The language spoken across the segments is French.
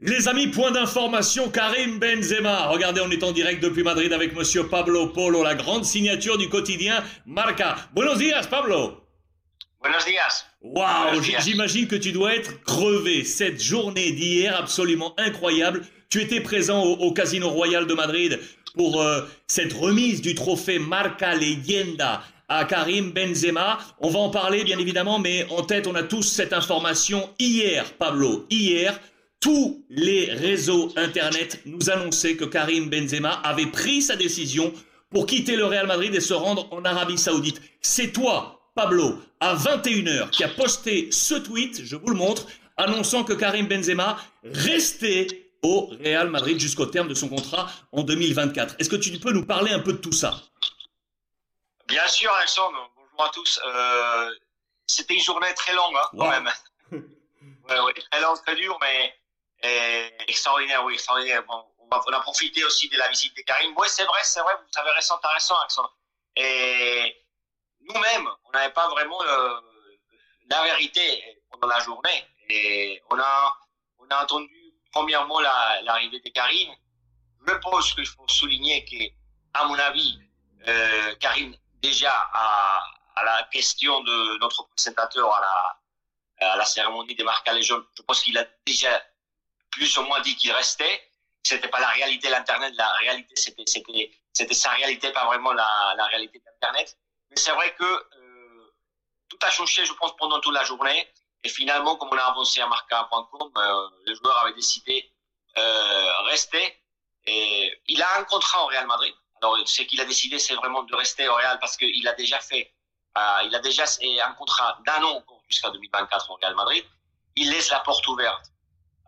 Les amis, point d'information, Karim Benzema. Regardez, on est en direct depuis Madrid avec monsieur Pablo Polo, la grande signature du quotidien Marca. Buenos días, Pablo. Buenos días. Waouh, j'imagine que tu dois être crevé. Cette journée d'hier, absolument incroyable. Tu étais présent au, Casino Royal de Madrid pour euh, cette remise du trophée Marca Leyenda à Karim Benzema. On va en parler, bien évidemment, mais en tête, on a tous cette information hier, Pablo. Hier, tous les réseaux Internet nous annonçaient que Karim Benzema avait pris sa décision pour quitter le Real Madrid et se rendre en Arabie Saoudite. C'est toi, Pablo, à 21h, qui a posté ce tweet, je vous le montre, annonçant que Karim Benzema restait au Real Madrid jusqu'au terme de son contrat en 2024. Est-ce que tu peux nous parler un peu de tout ça? Bien sûr, Alexandre. Bonjour à tous. Euh, c'était une journée très longue, hein, quand même. ouais, très longue, très dure, mais extraordinaire, oui, extraordinaire. Bon, on, a profité aussi de la visite de Karim. Oui, c'est vrai, c'est vrai, vous avez raison, t'as raison. Et nous-mêmes, on n'avait pas vraiment euh, la vérité pendant la journée. Et on a, on a entendu premièrement l'arrivée de Karim. Je pense qu'il faut souligner que, à mon avis, euh, Karim, déjà, à, à, la question de notre présentateur à la, à la cérémonie des marques Légion, je pense qu'il a déjà plus ou moins dit qu'il restait. C'était pas la réalité l'Internet. La réalité, c'était, c'était, c'était sa réalité, pas vraiment la, la réalité d'Internet. Mais c'est vrai que euh, tout a changé, je pense, pendant toute la journée. Et finalement, comme on a avancé à marca.com, euh, le joueur avait décidé euh, rester. Et il a un contrat au Real Madrid. Alors, ce qu'il a décidé, c'est vraiment de rester au Real parce qu'il a déjà fait, euh, il a déjà un contrat d'un an jusqu'à 2024 au Real Madrid. Il laisse la porte ouverte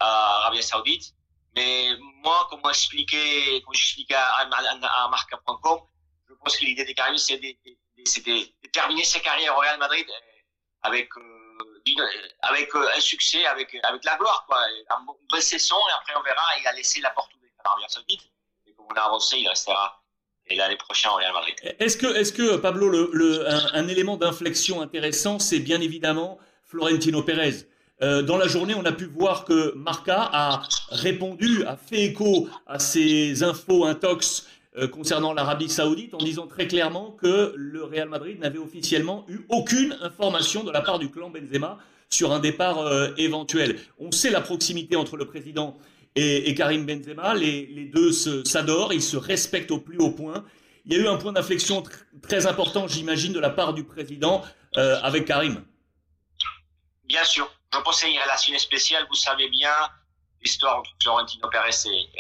à Arabie Saoudite. Mais moi, comme expliqué, comme j'expliquais à, à, à Marca.com, je pense que l'idée des Karim, c'est de, de, de, terminer sa carrière au Real Madrid euh, avec, euh, avec euh, un succès, avec, avec la gloire, quoi. Une bonne saison, et après on verra, il a laissé la porte ouverte à Arabie Saoudite. Et comme on a avancé, il restera et l'année prochaine au Real Madrid. Est-ce que, est-ce que Pablo, le, le un, élément d'inflexion intéressant, c'est bien évidemment Florentino Pérez? Euh, dans la journée, on a pu voir que Marca a répondu, a fait écho à ces infos intox euh, concernant l'Arabie Saoudite en disant très clairement que le Real Madrid n'avait officiellement eu aucune information de la part du clan Benzema sur un départ euh, éventuel. On sait la proximité entre le président et, Karim Benzema, les, deux s'adorent, ils se respectent au plus haut point. Il y a eu un point d'inflexion tr très important, j'imagine, de la part du président avec Karim. Bien sûr, je pense une relation spéciale. Vous savez bien l'histoire entre Florentino Pérez et,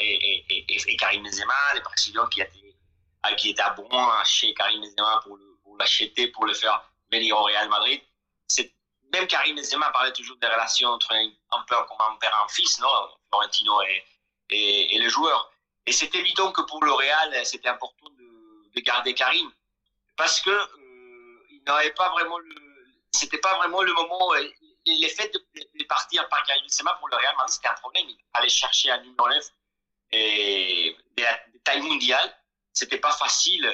et, et, Karim Benzema, le président qui, a été, qui était à bon chez Karim Benzema pour, l'acheter, pour le faire venir au Real Madrid. Même Karim Benzema parlait toujours des relations entre un, peu comme un père et un fils, non? Florentino et, et, le joueur. Et c'est évident que pour le Real, c'était important de, de, garder Karim parce que euh, il n'avait pas vraiment c'était pas vraiment le moment l'effet de, de, partir par Karim Benzema pour le Real c'était un problème. Il fallait chercher un numéro 9 et de, de taille mondiale. C'était pas facile.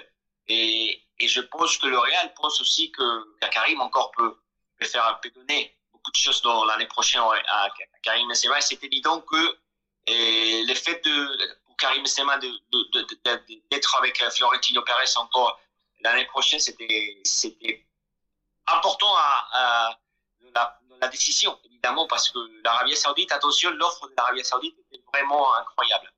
Et, et, je pense que le Real pense aussi que, Karim encore peut, peut faire, peut donner beaucoup de choses dans l'année prochaine à, Karim Benzema. C'est évident que et le fait de, pour Karim Benzema d'être avec Florentino Pérez encore l'année prochaine, c'était, important à, à la, la décision, évidemment, parce que l'Arabie Saoudite, attention, l'offre de l'Arabie Saoudite était vraiment incroyable.